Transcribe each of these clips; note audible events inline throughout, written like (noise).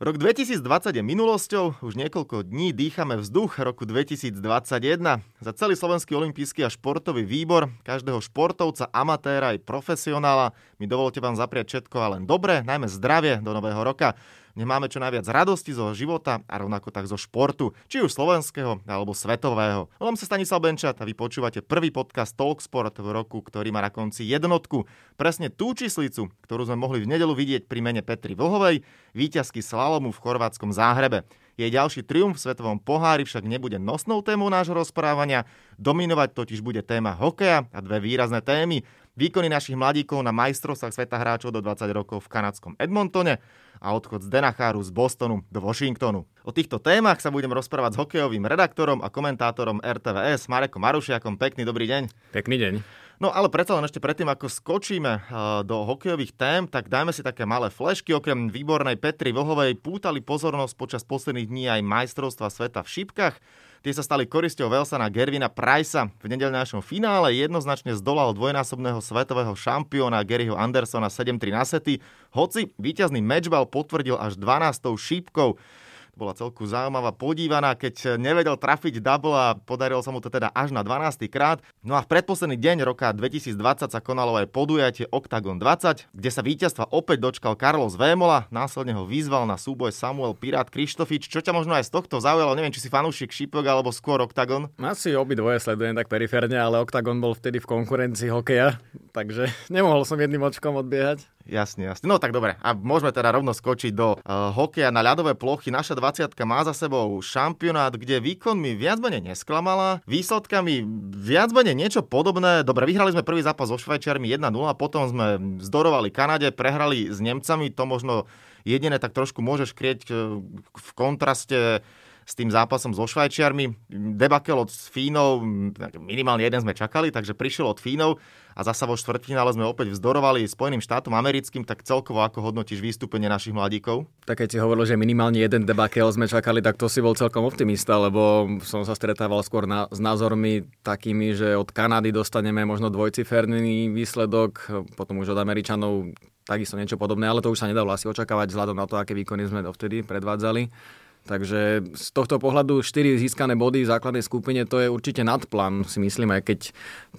Rok 2020 je minulosťou, už niekoľko dní dýchame vzduch roku 2021. Za celý Slovenský olimpijský a športový výbor, každého športovca, amatéra aj profesionála mi dovolte vám zapriať všetko a len dobre, najmä zdravie do nového roka. Nech máme čo najviac radosti zo života a rovnako tak zo športu, či už slovenského alebo svetového. Volám sa Stanislav Benčat a vy počúvate prvý podcast Talksport v roku, ktorý má na konci jednotku. Presne tú číslicu, ktorú sme mohli v nedelu vidieť pri mene Petri Vlhovej, víťazky slalomu v chorvátskom Záhrebe. Jej ďalší triumf v svetovom pohári však nebude nosnou témou nášho rozprávania, dominovať totiž bude téma hokeja a dve výrazné témy. Výkony našich mladíkov na majstrovstvách sveta hráčov do 20 rokov v kanadskom Edmontone a odchod z Denacháru z Bostonu do Washingtonu. O týchto témach sa budem rozprávať s hokejovým redaktorom a komentátorom RTVS Marekom Marušiakom. Pekný dobrý deň. Pekný deň. No ale predsa len ešte predtým, ako skočíme eh, do hokejových tém, tak dajme si také malé flešky. Okrem výbornej Petri Vlhovej pútali pozornosť počas posledných dní aj majstrovstva sveta v šipkách. Tie sa stali korisťou Velsana Gervina Pricea. V nedelňajšom finále jednoznačne zdolal dvojnásobného svetového šampióna Garyho Andersona 7-3 na sety, hoci víťazný matchball potvrdil až 12. šípkou bola celku zaujímavá podívaná, keď nevedel trafiť double a podarilo sa mu to teda až na 12. krát. No a v predposledný deň roka 2020 sa konalo aj podujatie Octagon 20, kde sa víťazstva opäť dočkal Carlos Vémola, následne ho vyzval na súboj Samuel Pirát Krištofič, čo ťa možno aj z tohto zaujalo, neviem, či si fanúšik šipok alebo skôr Octagon. Asi obidvoje sledujem tak periférne, ale Octagon bol vtedy v konkurencii hokeja, takže nemohol som jedným očkom odbiehať. Jasne, jasne. No tak dobre. A môžeme teda rovno skočiť do uh, hokeja na ľadové plochy. Naša 20 má za sebou šampionát, kde výkon mi viac menej nesklamala. Výsledkami viac menej niečo podobné. Dobre, vyhrali sme prvý zápas so Švajčiarmi 1-0, potom sme zdorovali Kanade, prehrali s Nemcami. To možno jediné tak trošku môžeš krieť v kontraste s tým zápasom so Švajčiarmi. Debakel od Fínov, minimálne jeden sme čakali, takže prišiel od Fínov a zasa vo štvrtfinále sme opäť vzdorovali Spojeným štátom americkým, tak celkovo ako hodnotíš vystúpenie našich mladíkov? Tak keď si hovoril, že minimálne jeden debakel sme čakali, tak to si bol celkom optimista, lebo som sa stretával skôr na, s názormi takými, že od Kanady dostaneme možno dvojciferný výsledok, potom už od Američanov takisto niečo podobné, ale to už sa nedalo asi očakávať vzhľadom na to, aké výkony sme dovtedy predvádzali. Takže z tohto pohľadu 4 získané body v základnej skupine to je určite nadplan, si myslím, aj keď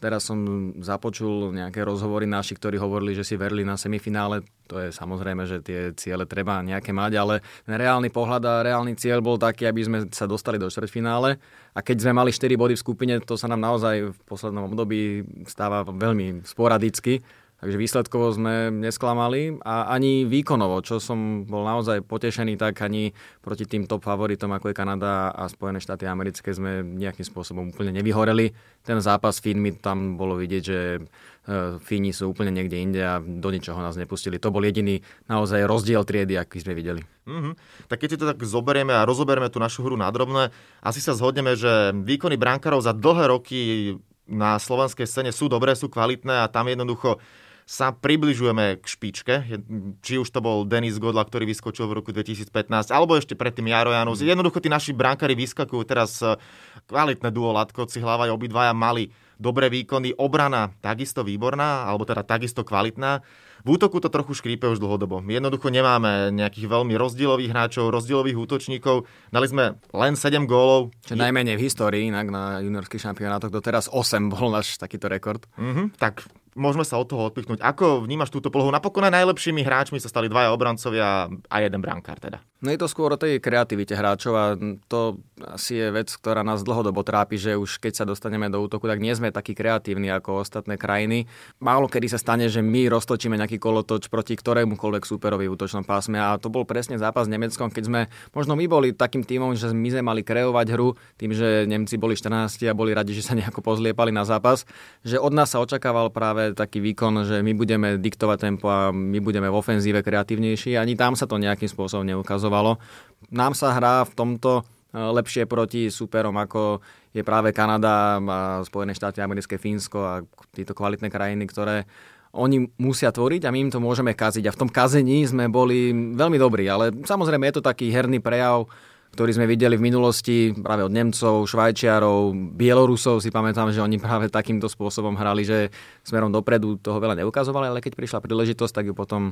teraz som započul nejaké rozhovory naši, ktorí hovorili, že si verili na semifinále. To je samozrejme, že tie ciele treba nejaké mať, ale ten reálny pohľad a reálny cieľ bol taký, aby sme sa dostali do štvrťfinále. A keď sme mali 4 body v skupine, to sa nám naozaj v poslednom období stáva veľmi sporadicky Takže výsledkovo sme nesklamali a ani výkonovo, čo som bol naozaj potešený, tak ani proti tým top favoritom, ako je Kanada a Spojené štáty americké, sme nejakým spôsobom úplne nevyhoreli. Ten zápas Fínmi, tam bolo vidieť, že e, Fíni sú úplne niekde inde a do ničoho nás nepustili. To bol jediný naozaj rozdiel triedy, aký sme videli. Mm-hmm. Tak keď si to tak zoberieme a rozoberieme tú našu hru na drobné, asi sa zhodneme, že výkony brankárov za dlhé roky na slovenskej scéne sú dobré, sú kvalitné a tam jednoducho sa približujeme k špičke, či už to bol Denis Godla, ktorý vyskočil v roku 2015, alebo ešte predtým Jaro Janus. Mm. Jednoducho tí naši brankári vyskakujú teraz eh, kvalitné duo Latkoci, Hlava obidvaja mali dobré výkony, obrana takisto výborná, alebo teda takisto kvalitná. V útoku to trochu škrípe už dlhodobo. Jednoducho nemáme nejakých veľmi rozdielových hráčov, rozdielových útočníkov. Dali sme len 7 gólov. Čo najmenej v histórii, inak na juniorských šampionátoch doteraz 8 bol náš takýto rekord. Mm-hmm, tak môžeme sa od toho odpichnúť. Ako vnímaš túto polohu? Napokon aj najlepšími hráčmi sa stali dvaja obrancovia a jeden brankár teda. No je to skôr o tej kreativite hráčov a to asi je vec, ktorá nás dlhodobo trápi, že už keď sa dostaneme do útoku, tak nie sme takí kreatívni ako ostatné krajiny. Málo kedy sa stane, že my roztočíme nejaký kolotoč proti ktorémukoľvek súperovi v útočnom pásme a to bol presne zápas s Nemeckom, keď sme možno my boli takým týmom, že my sme mali kreovať hru tým, že Nemci boli 14 a boli radi, že sa nejako pozliepali na zápas, že od nás sa očakával práve taký výkon, že my budeme diktovať tempo a my budeme v ofenzíve kreatívnejší. Ani tam sa to nejakým spôsobom neukazovalo ukazovalo. Nám sa hrá v tomto e, lepšie proti superom, ako je práve Kanada a Spojené štáty americké, Fínsko a títo kvalitné krajiny, ktoré oni musia tvoriť a my im to môžeme kaziť. A v tom kazení sme boli veľmi dobrí, ale samozrejme je to taký herný prejav ktorý sme videli v minulosti práve od Nemcov, Švajčiarov, Bielorusov, si pamätám, že oni práve takýmto spôsobom hrali, že smerom dopredu toho veľa neukazovali, ale keď prišla príležitosť, tak ju potom e,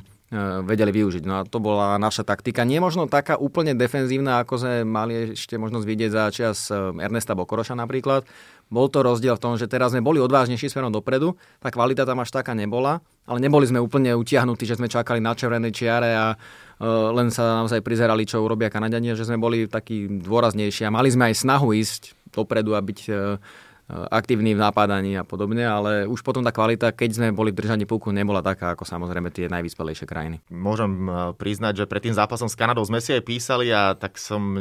vedeli využiť. No a to bola naša taktika. Nie možno taká úplne defenzívna, ako sme mali ešte možnosť vidieť za čas e, Ernesta Bokoroša napríklad. Bol to rozdiel v tom, že teraz sme boli odvážnejší smerom dopredu, tá kvalita tam až taká nebola, ale neboli sme úplne utiahnutí, že sme čakali na červenej čiare a len sa naozaj prizerali, čo urobia Kanadiania, že sme boli takí dôraznejší a mali sme aj snahu ísť dopredu a byť eh, aktívny v napádaní a podobne, ale už potom tá kvalita, keď sme boli v držaní puku, nebola taká ako samozrejme tie najvyspelejšie krajiny. Môžem eh, priznať, že pred tým zápasom s Kanadou sme si aj písali a tak som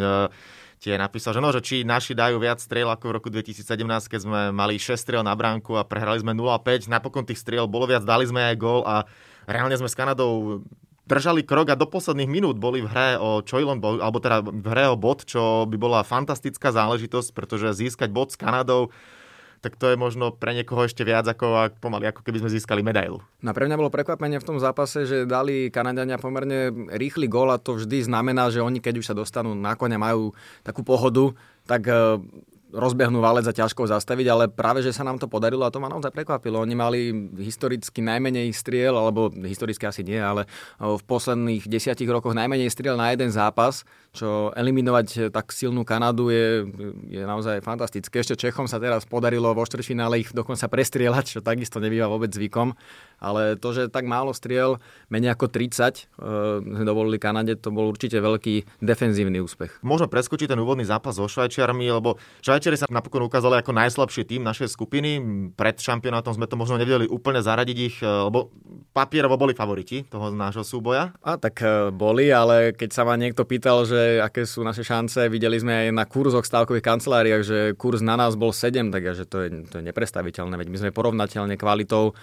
tie napísal, že no, že či naši dajú viac striel ako v roku 2017, keď sme mali 6 striel na bránku a prehrali sme 0-5. Napokon tých striel bolo viac, dali sme aj gól a reálne sme s Kanadou držali krok a do posledných minút boli v hre o Čojlon, alebo teda v hre o bod, čo by bola fantastická záležitosť, pretože získať bod s Kanadou tak to je možno pre niekoho ešte viac ako pomaly, ako keby sme získali medailu. No pre mňa bolo prekvapenie v tom zápase, že dali Kanadiania pomerne rýchly gól a to vždy znamená, že oni keď už sa dostanú na konia, majú takú pohodu, tak eh, rozbehnú valec za ťažko zastaviť, ale práve, že sa nám to podarilo a to ma naozaj prekvapilo. Oni mali historicky najmenej striel, alebo historicky asi nie, ale v posledných desiatich rokoch najmenej striel na jeden zápas, čo eliminovať tak silnú Kanadu je, je naozaj fantastické. Ešte Čechom sa teraz podarilo vo štvrťfinále ich dokonca prestrieľať, čo takisto nebýva vôbec zvykom. Ale to, že tak málo striel, menej ako 30 e, sme dovolili Kanade, to bol určite veľký defenzívny úspech. Môžeme preskočiť ten úvodný zápas so Švajčiarmi, lebo Švajčiari sa napokon ukázali ako najslabší tým našej skupiny. Pred šampionátom sme to možno nevedeli úplne zaradiť ich, e, lebo papierovo boli favoriti toho nášho súboja. A tak boli, ale keď sa ma niekto pýtal, že aké sú naše šance, videli sme aj na kurzoch stávkových kanceláriách, že kurz na nás bol 7, takže to je, to je neprestaviteľné, veď my sme porovnateľne kvalitou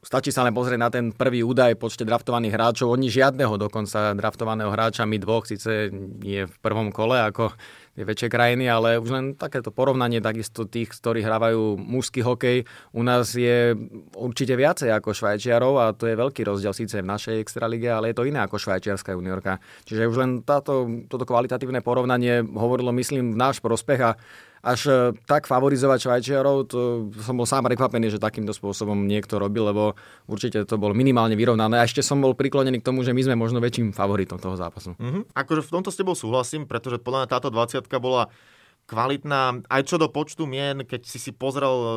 Stačí sa len pozrieť na ten prvý údaj počte draftovaných hráčov. Oni žiadneho dokonca draftovaného hráča, my dvoch, síce nie v prvom kole ako tie väčšie krajiny, ale už len takéto porovnanie takisto tých, ktorí hrávajú mužský hokej. U nás je určite viacej ako Švajčiarov a to je veľký rozdiel síce v našej extralige, ale je to iné ako švajčiarska juniorka. Čiže už len táto, toto kvalitatívne porovnanie hovorilo, myslím, v náš prospech a až e, tak favorizovať Švajčiarov, to som bol sám prekvapený, že takýmto spôsobom niekto robil, lebo určite to bol minimálne vyrovnané. A ešte som bol priklonený k tomu, že my sme možno väčším favoritom toho zápasu. Mm-hmm. Akože v tomto s tebou súhlasím, pretože podľa mňa táto 20 bola kvalitná, aj čo do počtu mien, keď si si pozrel e,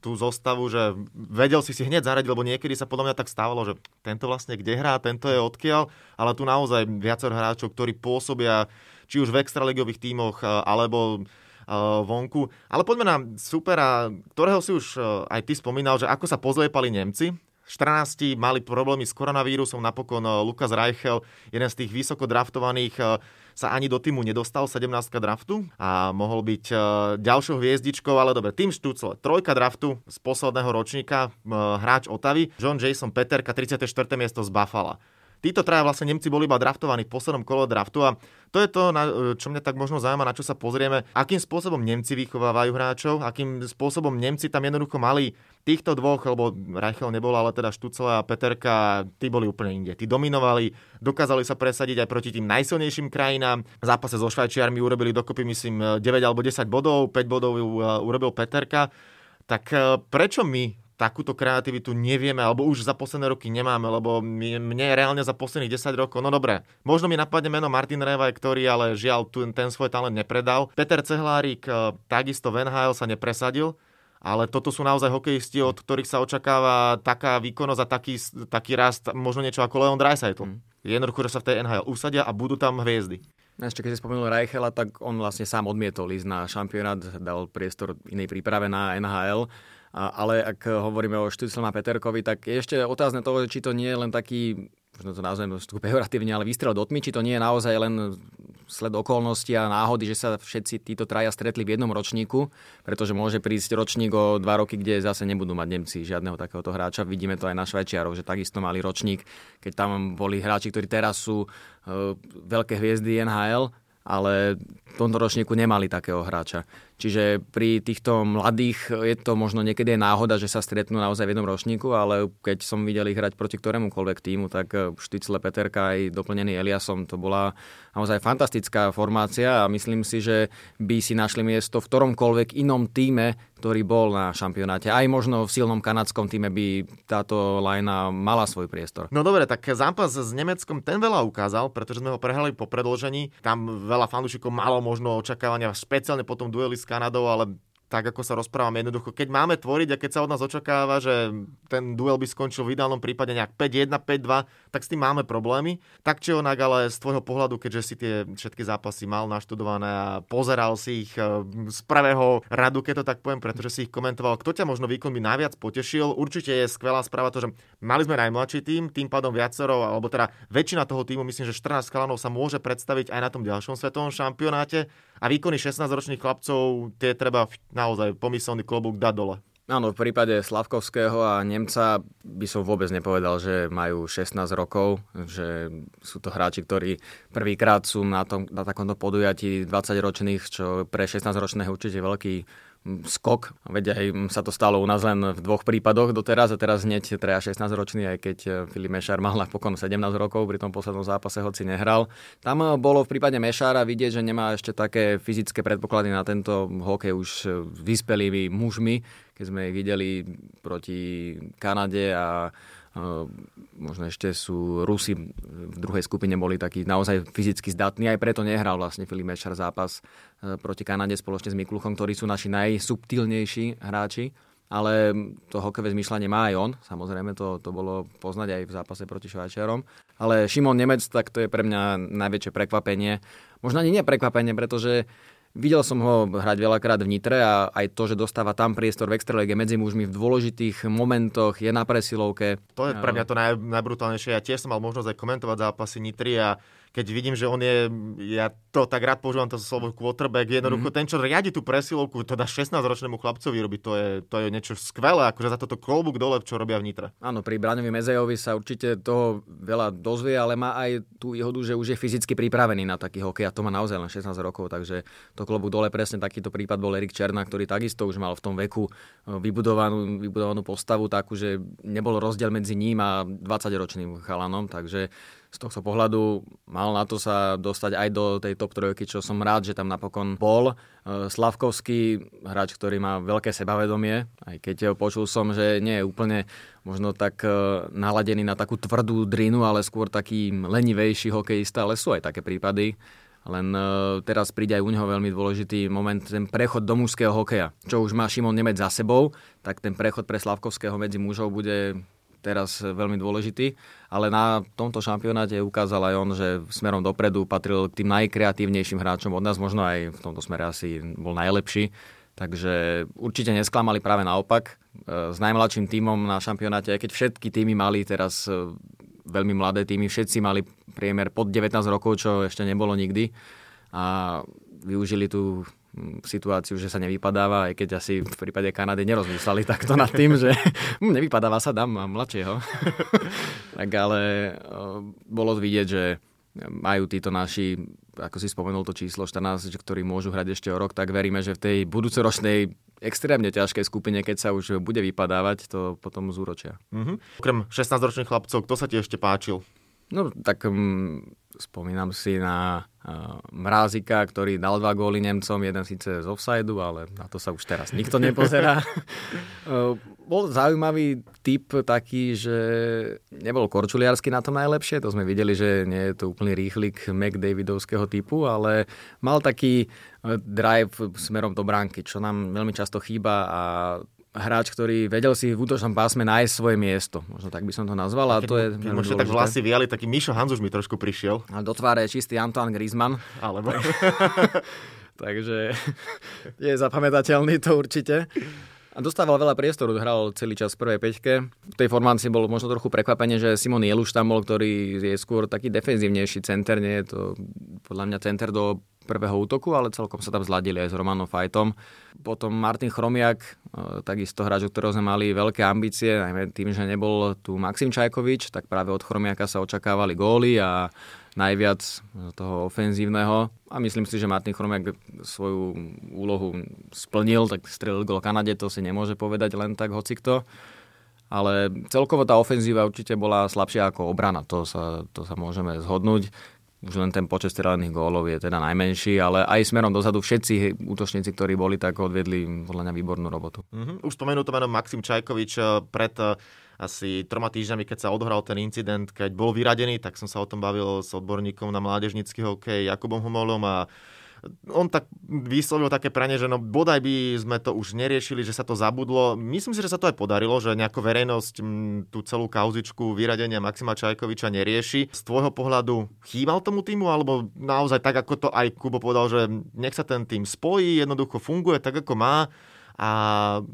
tú zostavu, že vedel si si hneď zaradiť, lebo niekedy sa podľa mňa tak stávalo, že tento vlastne kde hrá, tento je odkiaľ, ale tu naozaj viacero hráčov, ktorí pôsobia či už v extraligových tímoch, e, alebo vonku. Ale poďme na supera, ktorého si už eh, aj ty spomínal, že ako sa pozliepali Nemci. 14 mali problémy s koronavírusom, napokon eh, Lukas Reichel, jeden z tých vysoko draftovaných, sa ani do týmu nedostal, 17 draftu a mohol byť ďalšou hviezdičkou, ale dobre, tým Štucle, trojka draftu z posledného ročníka, hráč Otavy, John Jason Peterka, 34. miesto z Buffalo. Títo traja vlastne Nemci boli iba draftovaní v poslednom kole draftu a to je to, čo mňa tak možno zaujíma, na čo sa pozrieme, akým spôsobom Nemci vychovávajú hráčov, akým spôsobom Nemci tam jednoducho mali týchto dvoch, lebo Reichel nebol, ale teda Štucela a Peterka, tí boli úplne inde. Tí dominovali, dokázali sa presadiť aj proti tým najsilnejším krajinám. V zápase so Švajčiarmi urobili dokopy, myslím, 9 alebo 10 bodov, 5 bodov urobil Peterka. Tak e, prečo my takúto kreativitu nevieme, alebo už za posledné roky nemáme, lebo mne reálne za posledných 10 rokov, no dobre, možno mi napadne meno Martin Revaj, ktorý ale žiaľ ten, ten svoj talent nepredal. Peter Cehlárik eh, takisto v NHL sa nepresadil, ale toto sú naozaj hokejisti, od ktorých sa očakáva taká výkonnosť a taký, taký rast, možno niečo ako Leon Dreisaitl. Mm. Jednoducho, že sa v tej NHL usadia a budú tam hviezdy. Ešte keď si spomenul Reichela, tak on vlastne sám odmietol ísť na šampionát, dal priestor inej príprave na NHL ale ak hovoríme o Štuclom Peterkovi, tak je ešte otázne toho, či to nie je len taký, možno to nazvem pejoratívne, ale výstrel do tmy, či to nie je naozaj len sled okolností a náhody, že sa všetci títo traja stretli v jednom ročníku, pretože môže prísť ročník o dva roky, kde zase nebudú mať Nemci žiadneho takéhoto hráča. Vidíme to aj na Švajčiarov, že takisto mali ročník, keď tam boli hráči, ktorí teraz sú uh, veľké hviezdy NHL, ale v tomto ročníku nemali takého hráča. Čiže pri týchto mladých je to možno niekedy aj náhoda, že sa stretnú naozaj v jednom ročníku, ale keď som videl ich hrať proti ktorémukoľvek týmu, tak Štycle Peterka aj doplnený Eliasom, to bola naozaj fantastická formácia a myslím si, že by si našli miesto v ktoromkoľvek inom týme, ktorý bol na šampionáte. Aj možno v silnom kanadskom týme by táto lajna mala svoj priestor. No dobre, tak zápas s Nemeckom ten veľa ukázal, pretože sme ho prehrali po predložení. Tam veľa fanúšikov malo možno očakávania, špeciálne potom dueli s Kanadou, ale tak ako sa rozprávame jednoducho, keď máme tvoriť a keď sa od nás očakáva, že ten duel by skončil v ideálnom prípade nejak 5-1, 5-2, tak s tým máme problémy. Tak či onak, ale z tvojho pohľadu, keďže si tie všetky zápasy mal naštudované a pozeral si ich eh, z prvého radu, keď to tak poviem, pretože si ich komentoval, kto ťa možno výkon by najviac potešil. Určite je skvelá správa to, že mali sme najmladší tým, tým pádom viacero, alebo teda väčšina toho týmu, myslím, že 14 chalanov sa môže predstaviť aj na tom ďalšom svetovom šampionáte a výkony 16-ročných chlapcov, tie treba naozaj pomyselný klobúk dať dole. Áno, v prípade Slavkovského a Nemca by som vôbec nepovedal, že majú 16 rokov, že sú to hráči, ktorí prvýkrát sú na, tom, na takomto podujatí 20 ročných, čo pre 16-ročného určite veľký skok. Veď aj sa to stalo u nás len v dvoch prípadoch doteraz a teraz hneď treja 16 ročný, aj keď eh, Filip Mešár mal napokon 17 rokov, pri tom poslednom zápase hoci nehral. Tam eh, bolo v prípade Mešára vidieť, že nemá ešte také fyzické predpoklady na tento hokej už eh, vyspelými mužmi, keď sme ich videli proti Kanade a možno ešte sú Rusi v druhej skupine boli takí naozaj fyzicky zdatní, aj preto nehral vlastne Filip Mešar zápas e, proti Kanade spoločne s Mikluchom, ktorí sú naši najsubtilnejší hráči ale to hokejové zmýšľanie má aj on, samozrejme to, to bolo poznať aj v zápase proti Švajčiarom. Ale Šimon Nemec, tak to je pre mňa najväčšie prekvapenie. Možno ani nie prekvapenie, pretože Videl som ho hrať veľakrát v Nitre a aj to, že dostáva tam priestor v extralege medzi mužmi v dôležitých momentoch, je na presilovke. To je pre mňa to naj, najbrutálnejšie. Ja tiež som mal možnosť aj komentovať zápasy Nitry a keď vidím, že on je, ja to tak rád používam to slovo quarterback, jednoducho mm-hmm. ten, čo riadi tú presilovku, to dá 16-ročnému chlapcovi robiť, to je, to je niečo skvelé, akože za toto klobúk dole, čo robia v Nitre. Áno, pri Braňovi Mezejovi sa určite toho veľa dozvie, ale má aj tú výhodu, že už je fyzicky pripravený na taký hokej a to má naozaj len 16 rokov, takže to klobúk dole presne takýto prípad bol Erik Černá, ktorý takisto už mal v tom veku e, vybudovanú, vybudovanú postavu takú, že nebol rozdiel medzi ním a 20-ročným chalanom, takže z tohto pohľadu mal na to sa dostať aj do tej top trojky, čo som rád, že tam napokon bol. E, Slavkovský, hráč, ktorý má veľké sebavedomie, aj keď počul som, že nie je úplne možno tak e, naladený na takú tvrdú drinu, ale skôr taký lenivejší hokejista, ale sú aj také prípady. Len e, teraz príde aj u neho veľmi dôležitý moment, ten prechod do mužského hokeja. Čo už má Šimon Nemec za sebou, tak ten prechod pre Slavkovského medzi mužov bude teraz veľmi dôležitý, ale na tomto šampionáte ukázal aj on, že smerom dopredu patril k tým najkreatívnejším hráčom od nás, možno aj v tomto smere asi bol najlepší. Takže určite nesklamali práve naopak. E, s najmladším tímom na šampionáte, aj keď všetky týmy mali teraz e, veľmi mladé týmy, všetci mali priemer pod 19 rokov, čo ešte nebolo nikdy. A využili tú situáciu, že sa nevypadáva, aj keď asi v prípade Kanady nerozmýšľali takto nad tým, že (laughs) hm, nevypadáva sa, dám mladšieho. (laughs) tak ale bolo vidieť, že majú títo naši, ako si spomenul to číslo 14, ktorí môžu hrať ešte o rok, tak veríme, že v tej budúcoročnej extrémne ťažkej skupine, keď sa už bude vypadávať, to potom zúročia. Mm-hmm. Okrem 16-ročných chlapcov, kto sa ti ešte páčil? No tak um, spomínam si na Mrázika, ktorý dal dva góly Nemcom, jeden síce z offsideu, ale na to sa už teraz nikto nepozerá. uh, (laughs) bol zaujímavý typ taký, že nebol korčuliarsky na tom najlepšie, to sme videli, že nie je to úplný rýchlik McDavidovského typu, ale mal taký drive smerom do bránky, čo nám veľmi často chýba a hráč, ktorý vedel si v útočnom pásme nájsť svoje miesto. Možno tak by som to nazval. A, to je keď možno tak vlasy viali, taký Mišo Hanzuš mi trošku prišiel. A do tváre je čistý Antoine Griezmann. Alebo... (laughs) Takže je zapamätateľný to určite. A dostával veľa priestoru, hral celý čas v prvej peťke. V tej formácii bolo možno trochu prekvapenie, že Simon Jeluš tam bol, ktorý je skôr taký defenzívnejší center, nie je to podľa mňa center do prvého útoku, ale celkom sa tam zladili aj s Romanom Fajtom. Potom Martin Chromiak, e, takisto hráč, ktorého sme mali veľké ambície, najmä tým, že nebol tu Maxim Čajkovič, tak práve od Chromiaka sa očakávali góly a najviac toho ofenzívneho a myslím si, že Martin Chromiak svoju úlohu splnil, tak strelil gol Kanade, to si nemôže povedať len tak hocikto. Ale celkovo tá ofenzíva určite bola slabšia ako obrana, to sa, to sa môžeme zhodnúť už len ten počet strelených gólov je teda najmenší, ale aj smerom dozadu všetci útočníci, ktorí boli, tak odvedli podľa mňa výbornú robotu. Uh-huh. Už spomenul to meno Maxim Čajkovič eh, pred eh, asi troma týždňami, keď sa odohral ten incident, keď bol vyradený, tak som sa o tom bavil s odborníkom na mládežnický hokej Jakubom Humolom a on tak vyslovil také pranie, že no bodaj by sme to už neriešili, že sa to zabudlo. Myslím si, že sa to aj podarilo, že nejako verejnosť m, tú celú kauzičku vyradenia Maxima Čajkoviča nerieši. Z tvojho pohľadu chýbal tomu týmu, alebo naozaj tak, ako to aj Kubo povedal, že nech sa ten tým spojí, jednoducho funguje tak, ako má a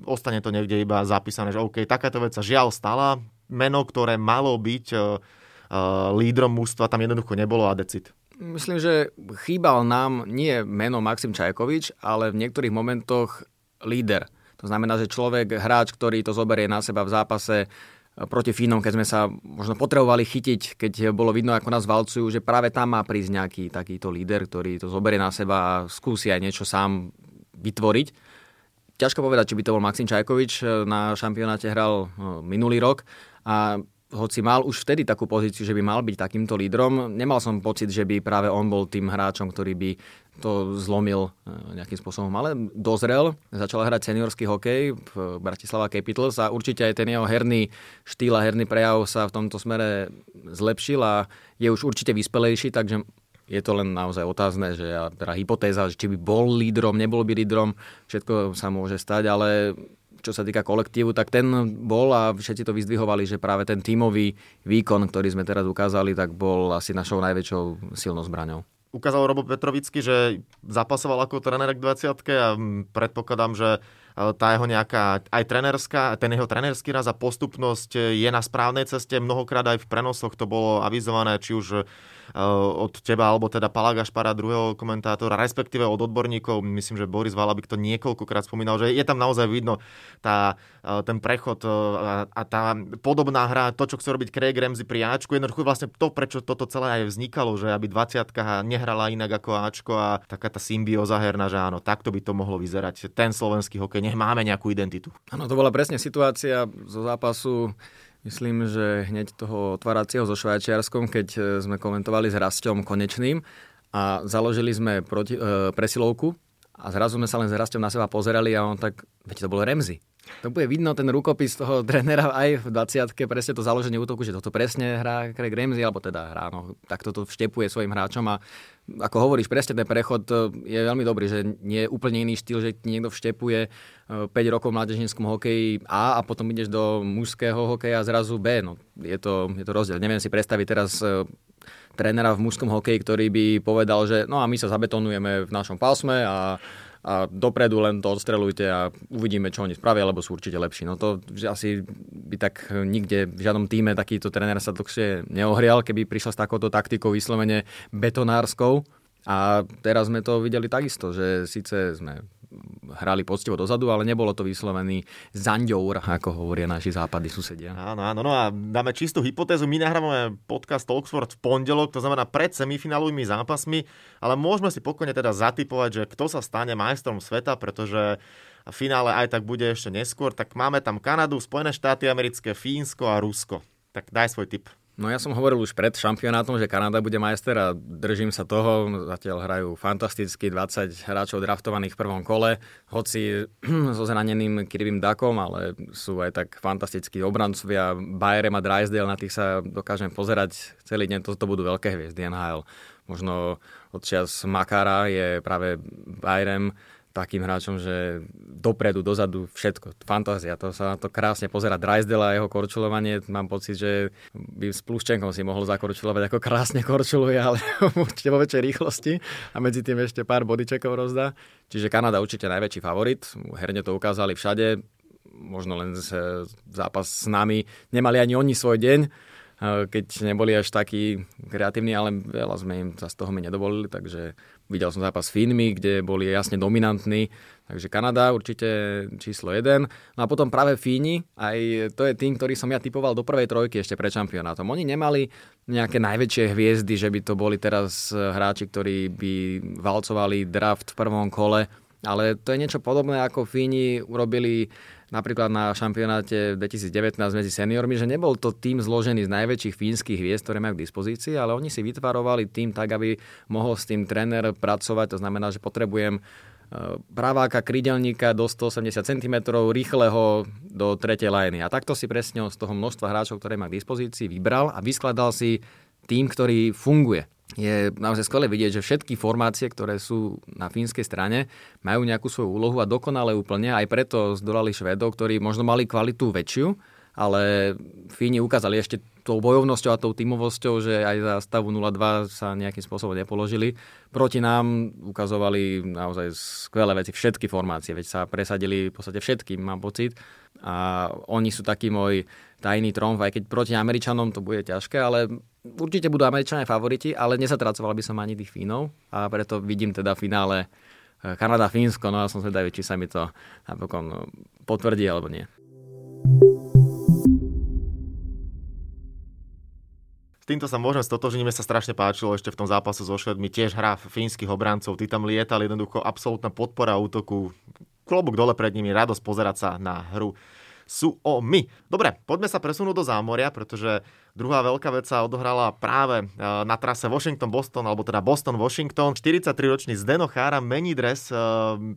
ostane to niekde iba zapísané, že OK, takáto vec sa žiaľ stala, meno, ktoré malo byť uh, lídrom mústva, tam jednoducho nebolo a decit. Myslím, že chýbal nám nie meno Maxim Čajkovič, ale v niektorých momentoch líder. To znamená, že človek, hráč, ktorý to zoberie na seba v zápase e, proti Fínom, keď sme sa možno potrebovali chytiť, keď bolo vidno, ako nás valcujú, že práve tam má prísť nejaký takýto líder, ktorý to zoberie na seba a skúsi aj niečo sám vytvoriť. Ťažko povedať, či by to bol Maxim Čajkovič. E, na šampionáte hral e, minulý rok a hoci mal už vtedy takú pozíciu, že by mal byť takýmto lídrom, nemal som pocit, že by práve on bol tým hráčom, ktorý by to zlomil e, nejakým spôsobom. Ale dozrel, začal hrať seniorský hokej v Bratislava Capitals a určite aj ten jeho herný štýl a herný prejav sa v tomto smere zlepšil a je už určite vyspelejší, takže je to len naozaj otázne, že ja, teda hypotéza, že či by bol lídrom, nebol by lídrom, všetko sa môže stať, ale čo sa týka kolektívu, tak ten bol a všetci to vyzdvihovali, že práve ten tímový výkon, ktorý sme teraz ukázali, tak bol asi našou najväčšou silnou zbraňou. Ukázal Robo Petrovický, že zapasoval ako tréner k 20 a predpokladám, že tá jeho nejaká aj trenerská, ten jeho trenerský raz a postupnosť je na správnej ceste. Mnohokrát aj v prenosoch to bolo avizované, či už Eh, od teba, alebo teda Pala Gašpara, druhého komentátora, respektíve od odborníkov. Myslím, že Boris Valabik to niekoľkokrát spomínal, že je tam naozaj vidno tá, ten prechod eh, a tá podobná hra, to, čo chce robiť Craig Ramsey pri Ačku, jednoducho vlastne to, prečo toto celé aj vznikalo, že aby 20 nehrala inak ako Ačko a taká tá symbióza herná, že áno, takto by to mohlo vyzerať. Ten slovenský hokej, nech máme nejakú identitu. Áno, to bola presne situácia zo zápasu Myslím, že hneď toho otváracieho so Švajčiarskom, keď e, sme komentovali s Rastom Konečným a založili sme proti, e, presilovku a zrazu sme sa len s Rastom na seba pozerali a on tak, veď to bol Remzi. To bude vidno ten rukopis toho (laughs) trénera aj v 20 presne to založenie útoku, že toto presne hrá Craig Ramsey, alebo teda hrá, no, tak toto vštepuje svojim hráčom a ako hovoríš, presne ten prechod e, je veľmi dobrý, že nie je úplne iný štýl, že ti niekto vštepuje 5 e, rokov v mládežníckom hokeji A a potom ideš do mužského hokeja zrazu B. No, je, to, je to rozdiel. Neviem si predstaviť teraz e, trénera v mužskom hokeji, ktorý by povedal, že no a my sa zabetonujeme v našom pásme a a dopredu len to odstrelujte a uvidíme, čo oni spravia, lebo sú určite lepší. No to asi by tak nikde v žiadnom týme takýto tréner sa dlhšie neohrial, keby prišiel s takouto taktikou vyslovene betonárskou. A teraz sme to videli takisto, že síce sme hrali poctivo dozadu, ale nebolo to vyslovený zanďour, ako hovoria naši západní susedia. Áno, áno, no a dáme čistú hypotézu. My nahrávame podcast Talksport v pondelok, to znamená pred semifinálovými zápasmi, ale môžeme si pokojne teda zatypovať, že kto sa stane majstrom sveta, pretože finále aj tak bude ešte neskôr. Tak máme tam Kanadu, Spojené štáty americké, Fínsko a Rusko. Tak daj svoj tip. No ja som hovoril už pred šampionátom, že Kanada bude majster a držím sa toho. Zatiaľ hrajú fantasticky 20 hráčov draftovaných v prvom kole, hoci (clears throat) so zraneným Kiribim Dakom, ale sú aj tak fantastickí obrancovia. Bayerem a Drysdale, na tých sa dokážem pozerať celý deň. To, to budú veľké hviezdy NHL. Možno odčias Makara je práve Bayerem takým hráčom, že dopredu, dozadu, všetko. Fantázia, to sa na to krásne pozera. Drysdale a jeho korčulovanie, mám pocit, že by s Pluščenkom si mohol zakorčulovať, ako krásne korčuluje, ale (laughs) určite vo väčšej rýchlosti a medzi tým ešte pár bodyčekov rozdá. Čiže Kanada určite najväčší favorit. Herne to ukázali všade. Možno len zápas s nami. Nemali ani oni svoj deň keď neboli až takí kreatívni, ale veľa sme im sa z toho mi nedovolili, takže Videl som zápas Fínmi, kde boli jasne dominantní, takže Kanada určite číslo 1. No a potom práve Fíni, aj to je tým, ktorý som ja typoval do prvej trojky ešte pred šampionátom. Oni nemali nejaké najväčšie hviezdy, že by to boli teraz hráči, ktorí by valcovali draft v prvom kole, ale to je niečo podobné, ako Fíni urobili napríklad na šampionáte 2019 medzi seniormi, že nebol to tým zložený z najväčších fínskych hviezd, ktoré majú k dispozícii, ale oni si vytvarovali tým tak, aby mohol s tým tréner pracovať. To znamená, že potrebujem e, praváka, krydelníka do 180 cm, rýchleho do tretej lajny. A takto si presne z toho množstva hráčov, ktoré má k dispozícii, vybral a vyskladal si tým, ktorý funguje je naozaj skvelé vidieť, že všetky formácie, ktoré sú na fínskej strane, majú nejakú svoju úlohu a dokonale úplne. Aj preto zdolali Švedov, ktorí možno mali kvalitu väčšiu, ale Fíni ukázali ešte tou bojovnosťou a tou tímovosťou, že aj za stavu 0-2 sa nejakým spôsobom nepoložili. Proti nám ukazovali naozaj skvelé veci, všetky formácie, veď sa presadili v podstate všetkým, mám pocit. A oni sú taký môj tajný tromf, aj keď proti Američanom to bude ťažké, ale určite budú Američania favoriti, ale nezatracoval by som ani tých Fínov a preto vidím teda v finále eh, Kanada-Fínsko, no a som zvedavý, či sa mi to napokon eh, potvrdí alebo nie. Týmto sa môžem stotožniť, mi sa strašne páčilo ešte v tom zápase so Švedmi, tiež hra fínskych obrancov, tí tam lietali jednoducho absolútna podpora útoku, klobúk dole pred nimi, radosť pozerať sa na hru. Sú o my. Dobre, poďme sa presunúť do zámoria, pretože druhá veľká vec sa odohrala práve e, na trase Washington-Boston, alebo teda Boston-Washington. 43-ročný Zdeno Chára mení dres, e,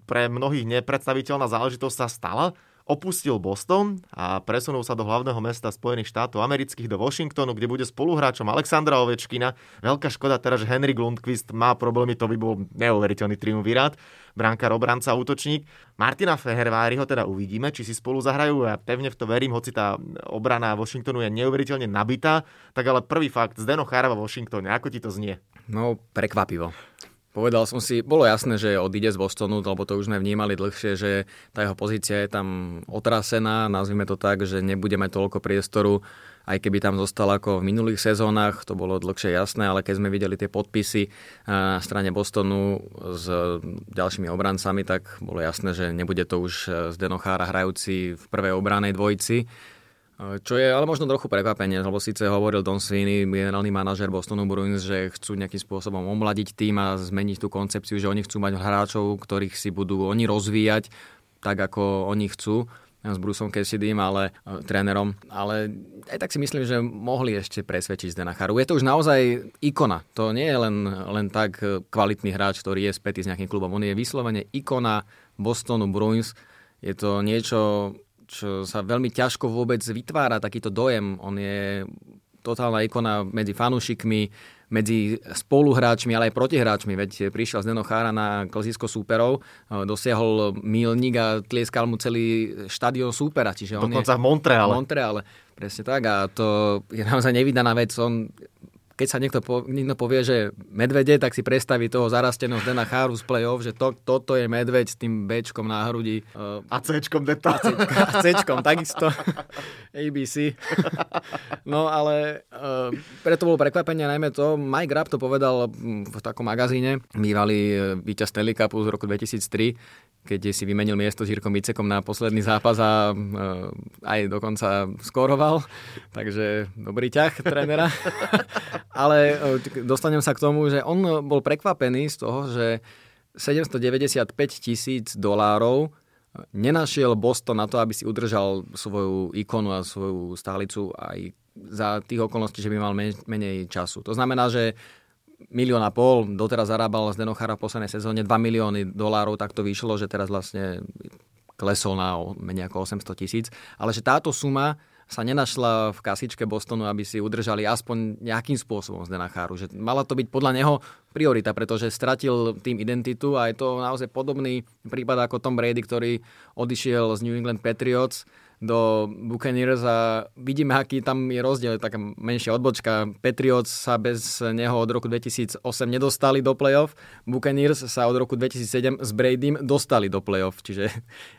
pre mnohých nepredstaviteľná záležitosť sa stala opustil Boston a presunul sa do hlavného mesta Spojených štátov amerických do Washingtonu, kde bude spoluhráčom Alexandra Ovečkina. Veľká škoda teraz, že Henry Lundqvist má problémy, to by bol neuveriteľný triumvirát. Brankár, obranca, útočník. Martina Fehervári ho teda uvidíme, či si spolu zahrajú. Ja pevne v to verím, hoci tá obrana Washingtonu je neuveriteľne nabitá. Tak ale prvý fakt, Zdeno Chára vo Washingtone, ako ti to znie? No, prekvapivo. Povedal som si, bolo jasné, že odíde z Bostonu, lebo to už sme vnímali dlhšie, že tá jeho pozícia je tam otrasená, nazvime to tak, že nebude mať toľko priestoru, aj keby tam zostal ako v minulých sezónach, to bolo dlhšie jasné, ale keď sme videli tie podpisy na strane Bostonu s ďalšími obrancami, tak bolo jasné, že nebude to už z Denochára hrajúci v prvej obranej dvojici čo je ale možno trochu prekvapenie, lebo síce hovoril Don Sweeney, generálny manažer Bostonu Bruins, že chcú nejakým spôsobom omladiť tým a zmeniť tú koncepciu, že oni chcú mať hráčov, ktorých si budú oni rozvíjať tak, ako oni chcú s Bruceom Cassidym, ale e, trénerom, ale aj tak si myslím, že mohli ešte presvedčiť Zdena Charu. Je to už naozaj ikona. To nie je len, len tak kvalitný hráč, ktorý je spätý s nejakým klubom. On je vyslovene ikona Bostonu Bruins. Je to niečo, čo sa veľmi ťažko vôbec vytvára takýto dojem. On je totálna ikona medzi fanúšikmi, medzi spoluhráčmi, ale aj protihráčmi. Veď prišiel z Chára na klasisko súperov, dosiahol milník a tlieskal mu celý štadión súpera. Čiže on Dokonca je, v Montreale. V Montreale, presne tak. A to je naozaj nevydaná vec. On keď sa niekto, po, niekto povie, že medvede, tak si predstaví toho zarasteného Dena Cháru z play-off, že to, toto je medveď s tým Bčkom na hrudi. Uh, a Cčkom deta. A Cčkom, takisto. (laughs) ABC. no ale uh, preto bolo prekvapenie najmä to, Mike Rapp to povedal v takom magazíne, bývalý víťaz Stanley Cupu z roku 2003, keď si vymenil miesto s Jirkom Vicekom na posledný zápas a e, aj dokonca skóroval. Takže dobrý ťah trénera. (laughs) Ale e, dostanem sa k tomu, že on bol prekvapený z toho, že 795 tisíc dolárov nenašiel Boston na to, aby si udržal svoju ikonu a svoju stálicu aj za tých okolností, že by mal menej času. To znamená, že milión a pol, doteraz zarábal z Denochara v poslednej sezóne 2 milióny dolárov, tak to vyšlo, že teraz vlastne klesol na menej ako 800 tisíc. Ale že táto suma sa nenašla v kasičke Bostonu, aby si udržali aspoň nejakým spôsobom z Denacháru. Že mala to byť podľa neho priorita, pretože stratil tým identitu a je to naozaj podobný prípad ako Tom Brady, ktorý odišiel z New England Patriots do Buccaneers a vidíme, aký tam je rozdiel, taká menšia odbočka. Patriots sa bez neho od roku 2008 nedostali do playoff, Buccaneers sa od roku 2007 s Bradym dostali do playoff, čiže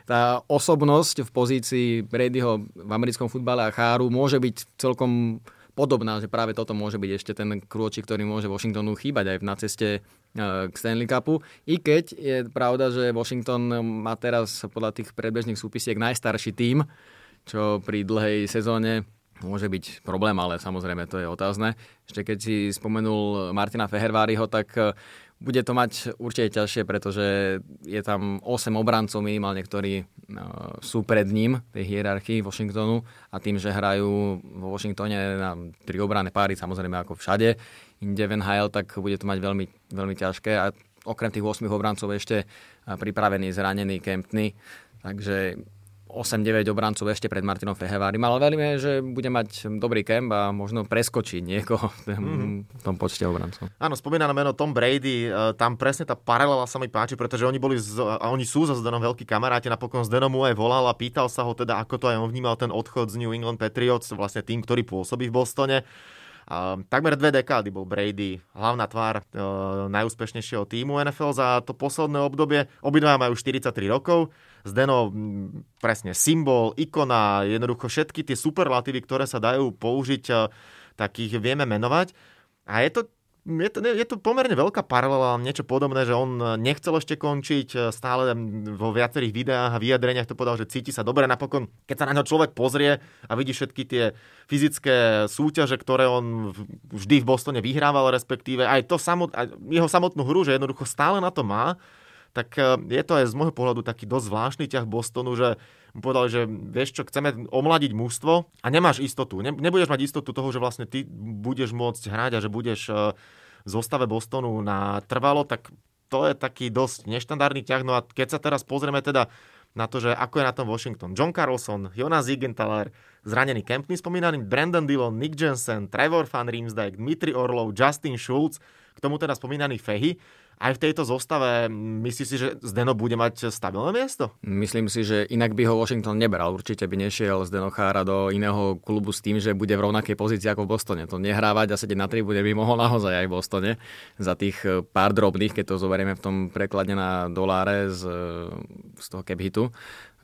tá osobnosť v pozícii Bradyho v americkom futbale a cháru môže byť celkom podobná, že práve toto môže byť ešte ten krôčik, ktorý môže Washingtonu chýbať aj na ceste e, k Stanley Cupu. I keď je pravda, že Washington má teraz podľa tých predbežných súpisiek najstarší tím, čo pri dlhej sezóne môže byť problém, ale samozrejme to je otázne. Ešte keď si spomenul Martina Feherváriho, tak bude to mať určite ťažšie, pretože je tam 8 obrancov minimálne, ktorí no, sú pred ním, tej hierarchii Washingtonu a tým, že hrajú vo Washingtone na tri obranné páry, samozrejme ako všade, inde Van Heil, tak bude to mať veľmi, veľmi ťažké. A okrem tých 8 obrancov ešte pripravený zranený Kempny, takže 8-9 obrancov ešte pred Martinom Fehevárim, ale veľmi že bude mať dobrý kemp a možno preskočí niekoho v tom počte obrancov. Áno, spomínané meno Tom Brady, e, tam presne tá paralela sa mi páči, pretože oni boli z, a oni sú so Zdenom veľkí kamaráti, napokon Zdenom mu aj volal a pýtal sa ho teda, ako to aj on vnímal ten odchod z New England Patriots, vlastne tým, ktorý pôsobí v Bostone. Uh, takmer dve dekády bol Brady hlavná tvár uh, najúspešnejšieho týmu NFL za to posledné obdobie. Obidva majú 43 rokov. Zdeno presne symbol, ikona, jednoducho všetky tie superlatívy, ktoré sa dajú použiť, e, takých vieme menovať. A je to je to, je to pomerne veľká paralela, niečo podobné, že on nechcel ešte končiť, e, stále vo viacerých videách a vyjadreniach to povedal, že cíti sa dobre. Napokon, keď sa na ňo človek pozrie a vidí všetky tie fyzické súťaže, ktoré on vždy v Bostone vyhrával, respektíve aj, to samot, aj jeho samotnú hru, že jednoducho stále na to má, tak e, je to aj z môjho pohľadu taký dosť zvláštny ťah Bostonu, že mu povedali, že vieš čo, chceme omladiť mužstvo a nemáš istotu. Ne, nebudeš mať istotu toho, že vlastne ty budeš môcť hrať a že budeš e, v zostave Bostonu na trvalo, tak to je taký dosť neštandardný ťah. No a keď sa teraz pozrieme teda na to, že ako je na tom Washington. John Carlson, Jonas Ziegenthaler, zranený Kempny spomínaný, Brandon Dillon, Nick Jensen, Trevor Van Riemsdyk, Dmitri Orlov, Justin Schulz, k tomu teda spomínaný Fehy aj v tejto zostave myslíš si, že Zdeno bude mať stabilné miesto? Myslím si, že inak by ho Washington nebral. Určite by nešiel Zdeno Chára do iného klubu s tým, že bude v rovnakej pozícii ako v Bostone. To nehrávať a sedieť na tribúne by mohol naozaj aj v Bostone za tých e, pár drobných, keď to zoberieme v tom preklade na doláre z, z toho cap hitu.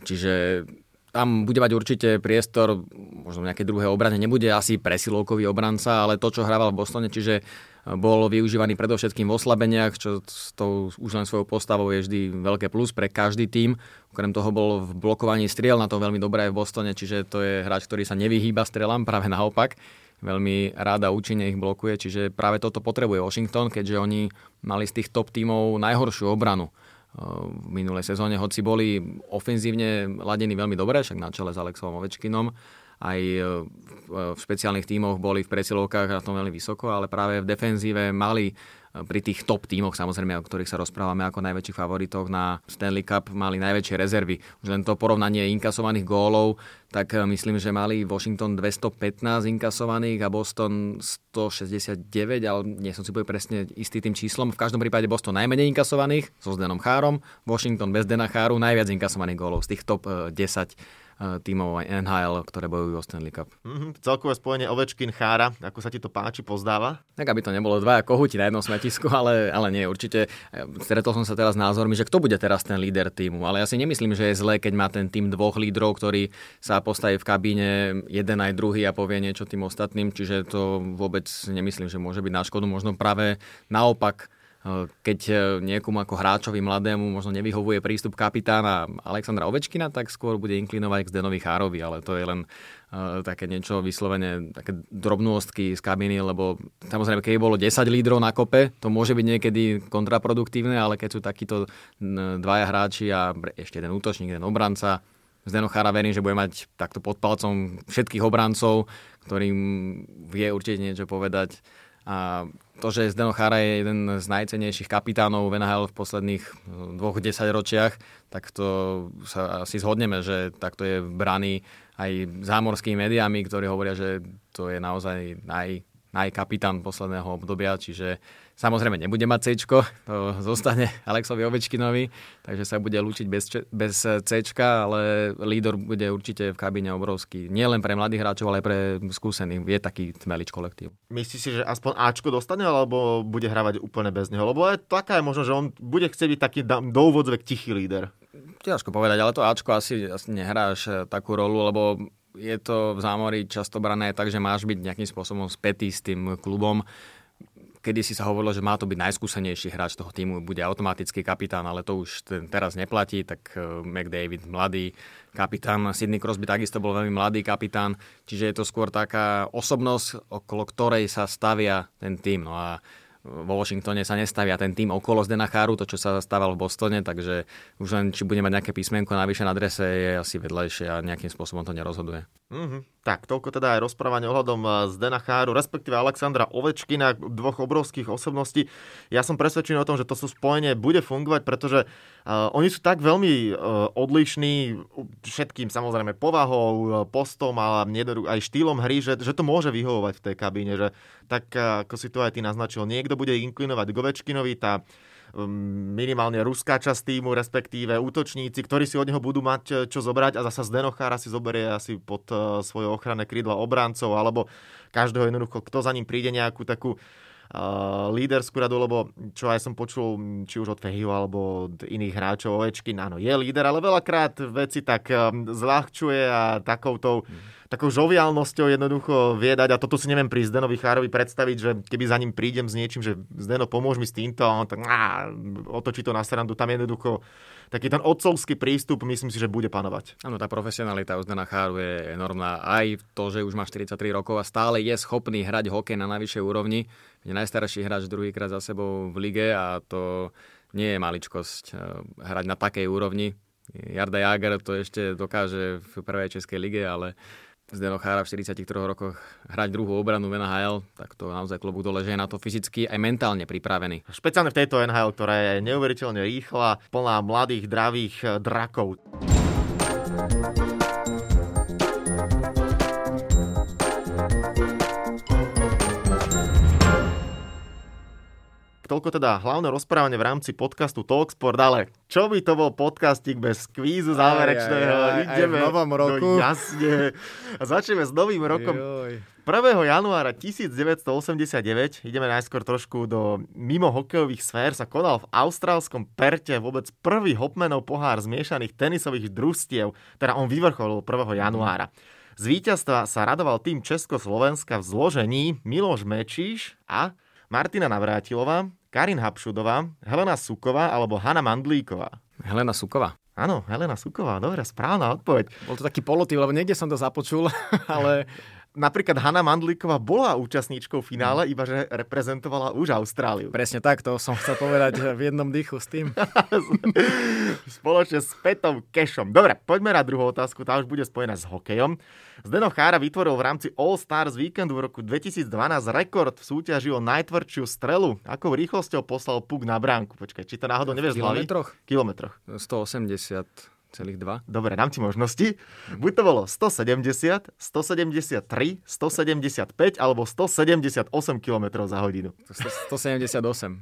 Čiže tam bude mať určite priestor, možno nejaké druhé obrane, nebude asi presilovkový obranca, ale to, čo hrával v Bostone, čiže bol využívaný predovšetkým v oslabeniach, čo s tou už len svojou postavou je vždy veľké plus pre každý tým. Okrem toho bol v blokovaní striel na to veľmi dobré v Bostone, čiže to je hráč, ktorý sa nevyhýba strelám, práve naopak veľmi rád a účinne ich blokuje, čiže práve toto potrebuje Washington, keďže oni mali z tých top tímov najhoršiu obranu eh, v minulej sezóne, hoci boli ofenzívne ladení veľmi dobre, však na čele s Alexom Ovečkinom, aj e, v špeciálnych tímoch boli v presilovkách na tom veľmi vysoko, ale práve v defenzíve mali e, pri tých top tímoch, samozrejme, o ktorých sa rozprávame ako najväčších favoritoch na Stanley Cup, mali najväčšie rezervy. Už len to porovnanie inkasovaných gólov, tak e, myslím, že mali Washington 215 inkasovaných a Boston 169, ale nie som si povie presne istý tým číslom. V každom prípade Boston najmenej inkasovaných so Zdenom Chárom, Washington bez Dena Cháru najviac inkasovaných gólov z tých top 10 Eh, tímov aj NHL, ktoré bojujú o Stanley Cup. Mm-hmm, celkové spojenie Ovečkin Chára, ako sa ti to páči, pozdáva? Tak aby to nebolo dva kohuti na jednom smetisku, ale, ale nie, určite. Eh, stretol som sa teraz názormi, že kto bude teraz ten líder týmu, ale ja si nemyslím, že je zlé, keď má ten tým dvoch lídrov, ktorí sa postaví v kabíne jeden aj druhý a povie niečo tým ostatným, čiže to vôbec nemyslím, že môže byť na škodu, možno práve naopak keď e, niekomu ako hráčovi mladému možno nevyhovuje prístup kapitána Alexandra Ovečkina, tak skôr bude inklinovať k Zdenovi Chárovi, ale to je len uh, také niečo vyslovene, také drobnostky z kabiny, lebo samozrejme, keď bolo 10 lídrov na kope, to môže byť niekedy kontraproduktívne, ale keď sú takíto dvaja hráči a ešte jeden útočník, jeden obranca, Zdeno Chára verím, že bude mať takto pod palcom všetkých obrancov, ktorým vie určite niečo povedať a to, že Zdeno Chára je jeden z najcenejších kapitánov v NHL v posledných eh, dvoch desaťročiach, tak to sa asi zhodneme, že takto je braný aj zámorskými médiami, ktorí hovoria, že to je naozaj naj, najkapitán posledného obdobia, čiže Samozrejme nebude mať C, to zostane Alexovi Ovečkinovi, takže sa bude lúčiť bez, bez C, ale lídor bude určite v kabíne obrovský. Nie len pre mladých hráčov, ale aj pre skúsených. Je taký tmelič kolektív. Myslíš si, že aspoň Ačko dostane, alebo bude hravať úplne bez neho? Lebo je taká je možno, že on bude chcieť byť taký do úvodzvek tichý líder. Ťažko povedať, ale to Ačko asi, asi nehrá až takú rolu, lebo je to v zámori často brané tak, že máš byť nejakým spôsobom spätý s tým klubom. Kedy si sa hovorilo, že má to byť najskúsenejší hráč toho týmu, bude automatický kapitán, ale to už teraz neplatí, tak eh, McDavid, mladý kapitán, Sidney Crosby takisto bol veľmi mladý kapitán, čiže je to skôr taká osobnosť, okolo ktorej sa stavia ten tým. No a vo Washingtone sa nestavia ten tým okolo Zdena Cháru, to čo sa stával v Bostone, takže už len či bude mať nejaké písmenko navyše na adrese je asi vedlejšie a nejakým spôsobom to nerozhoduje. Mm-hmm. Tak, toľko teda aj rozprávanie ohľadom eh, Zdena Cháru, respektíve Alexandra Ovečkina, dvoch obrovských osobností. Ja som presvedčený o tom, že to sú spojenie bude fungovať, pretože uh, oni sú tak veľmi uh, odlišní všetkým samozrejme povahou, postom a aj štýlom hry, že, že to môže vyhovovať v tej kabíne, že tak ako si to aj ty naznačil, niekto bude inklinovať k Ovečkinovi, tá minimálne ruská časť týmu, respektíve útočníci, ktorí si od neho budú mať eh, čo zobrať a zasa z Denochára si zoberie asi pod uh, svoje ochranné krídla obrancov alebo každého jednoducho, kto za ním príde nejakú takú líderskú radu, lebo čo aj som počul, či už od Fehiu alebo od iných hráčov, Ovečkin, áno, je líder, ale veľakrát veci tak um, zľahčuje a takouto mm takou žoviálnosťou jednoducho viedať a toto si neviem pri Zdenovi Chárovi predstaviť, že keby za ním prídem s niečím, že Zdeno pomôž mi s týmto a on tak á, otočí to na srandu, tam jednoducho taký ten otcovský prístup myslím si, že bude panovať. Áno, tá profesionalita u Zdena Cháru je enormná. Aj to, že už má 43 rokov a stále je schopný hrať hokej na najvyššej úrovni. Je najstarší hráč druhýkrát za sebou v lige a to nie je maličkosť eh, hrať na takej úrovni. Jarda Jager to ešte dokáže v prvej českej lige, ale Zdeno Chára v 43 rokoch hrať druhú obranu v NHL, tak to naozaj klobúk dole, že je na to fyzicky aj mentálne pripravený. Špeciálne v tejto NHL, ktorá je neuveriteľne rýchla, plná mladých, dravých eh, drakov. Toľko teda hlavné rozprávanie v rámci podcastu Talksport, ale čo by to bol podcastik bez kvízu záverečného? Aj, aj, aj, Ideme aj v novom roku. No, jasne. A začneme s novým rokom. Joj. 1. januára 1989, ideme najskôr trošku do mimo hokejových sfér, sa konal v austrálskom Perte vôbec prvý Hopmanov pohár zmiešaných tenisových družstiev, teda on vyvrcholil 1. januára. Z víťazstva sa radoval tým Československa v zložení Miloš Mečíš a Martina Navrátilová, Karin Hapšudová, Helena Suková alebo Hanna Mandlíková. Helena Suková. Áno, Helena Suková, dobre, správna odpoveď. Bol to taký polotyp, lebo niekde som to započul, (laughs) ale napríklad Hanna Mandlíková bola účastníčkou finále, iba že reprezentovala už Austráliu. Presne tak, to som chcel povedať v jednom dýchu s tým. (laughs) Spoločne s Petom Kešom. Dobre, poďme na druhú otázku, tá už bude spojená s hokejom. Zdeno Chára vytvoril v rámci All Stars víkendu v roku 2012 rekord v súťaži o najtvrdšiu strelu. Akou rýchlosťou poslal puk na bránku? Počkaj, či to náhodou nevieš v kilometroch? Kilometroch. 180 2. Dobre, dám ti možnosti. Buď to bolo 170, 173, 175 alebo 178 km za hodinu. 178.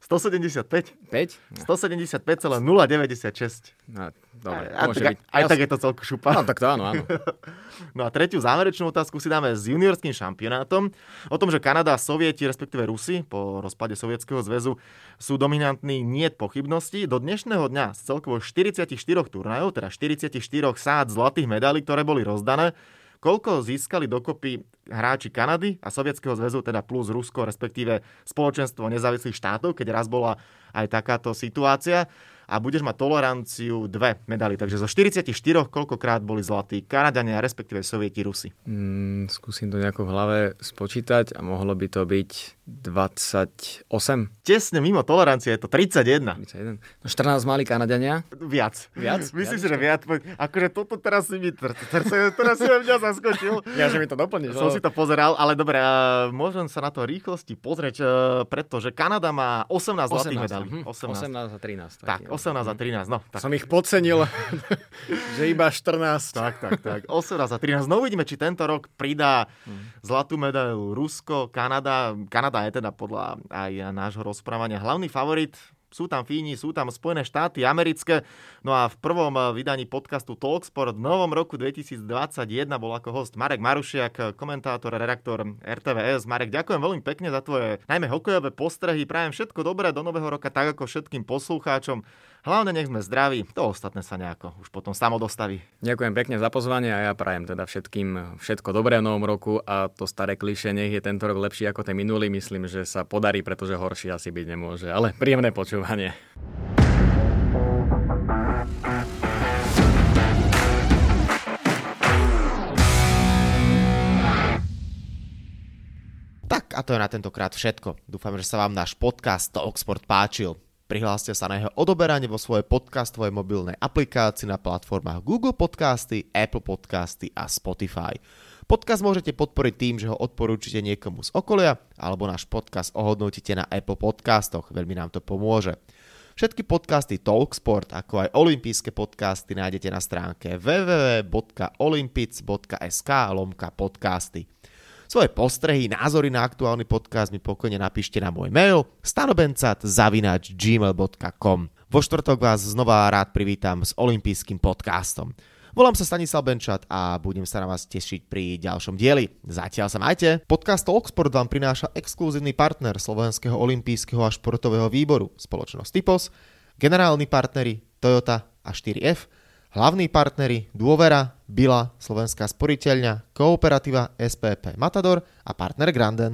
175? 5? 175,096. No, dobre, a, môže tak, byť. Aj tak je to celko šupa. No, tak to áno, áno. (laughs) no a tretiu záverečnú otázku si dáme s juniorským šampionátom. O tom, že Kanada, Sovieti, respektíve Rusi po rozpade Sovietskeho zväzu sú dominantní, nie pochybností. Do dnešného dňa z celkovo 44 turnajov, teda 44 sád zlatých medailí, ktoré boli rozdané, koľko získali dokopy hráči Kanady a Sovietskeho zväzu, teda plus Rusko, respektíve spoločenstvo nezávislých štátov, keď raz bola aj takáto situácia a budeš mať toleranciu dve medaily. Takže zo 44 koľkokrát boli zlatí Kanadania, respektíve Sovieti, Rusi? Mm, skúsim to nejako v hlave spočítať a mohlo by to byť 28. Tesne mimo tolerancie je to 31. 31. No 14 mali Kanadania? Viac. Viac? (laughs) Myslím si, že viac. Akože toto teraz si mi, teraz si mňa zaskočil. (laughs) Ja, že mi to doplníš. Som si to pozeral, ale dobre, môžem sa na to rýchlosti pozrieť, e, pretože Kanada má 18 zlatých medalí. 18. 18 a 13. Tak, 18 a 13, no. Tak. Som ich podcenil, (laughs) že iba 14. Tak, tak, tak. 18 a 13. No uvidíme, či tento rok pridá zlatú medailu Rusko, Kanada. Kanada je teda podľa aj nášho rozprávania hlavný favorit sú tam Fíni, sú tam Spojené štáty americké. No a v prvom eh, vydaní podcastu Talksport v novom roku 2021 bol ako host Marek Marušiak, komentátor, redaktor RTVS. Marek, ďakujem veľmi pekne za tvoje najmä hokejové postrehy. Prajem všetko dobré do nového roka, tak ako všetkým poslucháčom. Hlavne nech sme zdraví, to ostatné sa nejako už potom samo dostaví. Ďakujem pekne za pozvanie a ja prajem teda všetkým všetko dobré v novom roku a to staré kliše nech je tento rok lepší ako ten minulý. Myslím, že sa podarí, pretože horší asi byť nemôže. Ale príjemné počúvanie. Tak a to je na tentokrát všetko. Dúfam, že sa vám náš podcast Talksport páčil. Prihláste sa na jeho odoberanie vo svojej podcastovej mobilnej aplikácii na platformách Google Podcasty, Apple Podcasty a Spotify. Podcast môžete podporiť tým, že ho odporúčite niekomu z okolia, alebo náš podcast ohodnotíte na Apple Podcastoch, veľmi nám to pomôže. Všetky podcasty Talksport, ako aj olympijské podcasty nájdete na stránke www.olympic.sk lomka podcasty. Svoje postrehy, názory na aktuálny podcast mi pokojne napíšte na môj mail stanobencat.gmail.com Vo štvrtok vás znova rád privítam s olympijským podcastom. Volám sa Stanislav Benčat a budem sa na vás tešiť pri ďalšom dieli. Zatiaľ sa majte. Podcast Talksport vám prináša exkluzívny partner Slovenského olympijského a športového výboru, spoločnosť Typos, generálni partneri Toyota a 4F – Hlavní partnery Dôvera, Bila, Slovenská sporiteľňa, Kooperativa SPP Matador a partner Granden.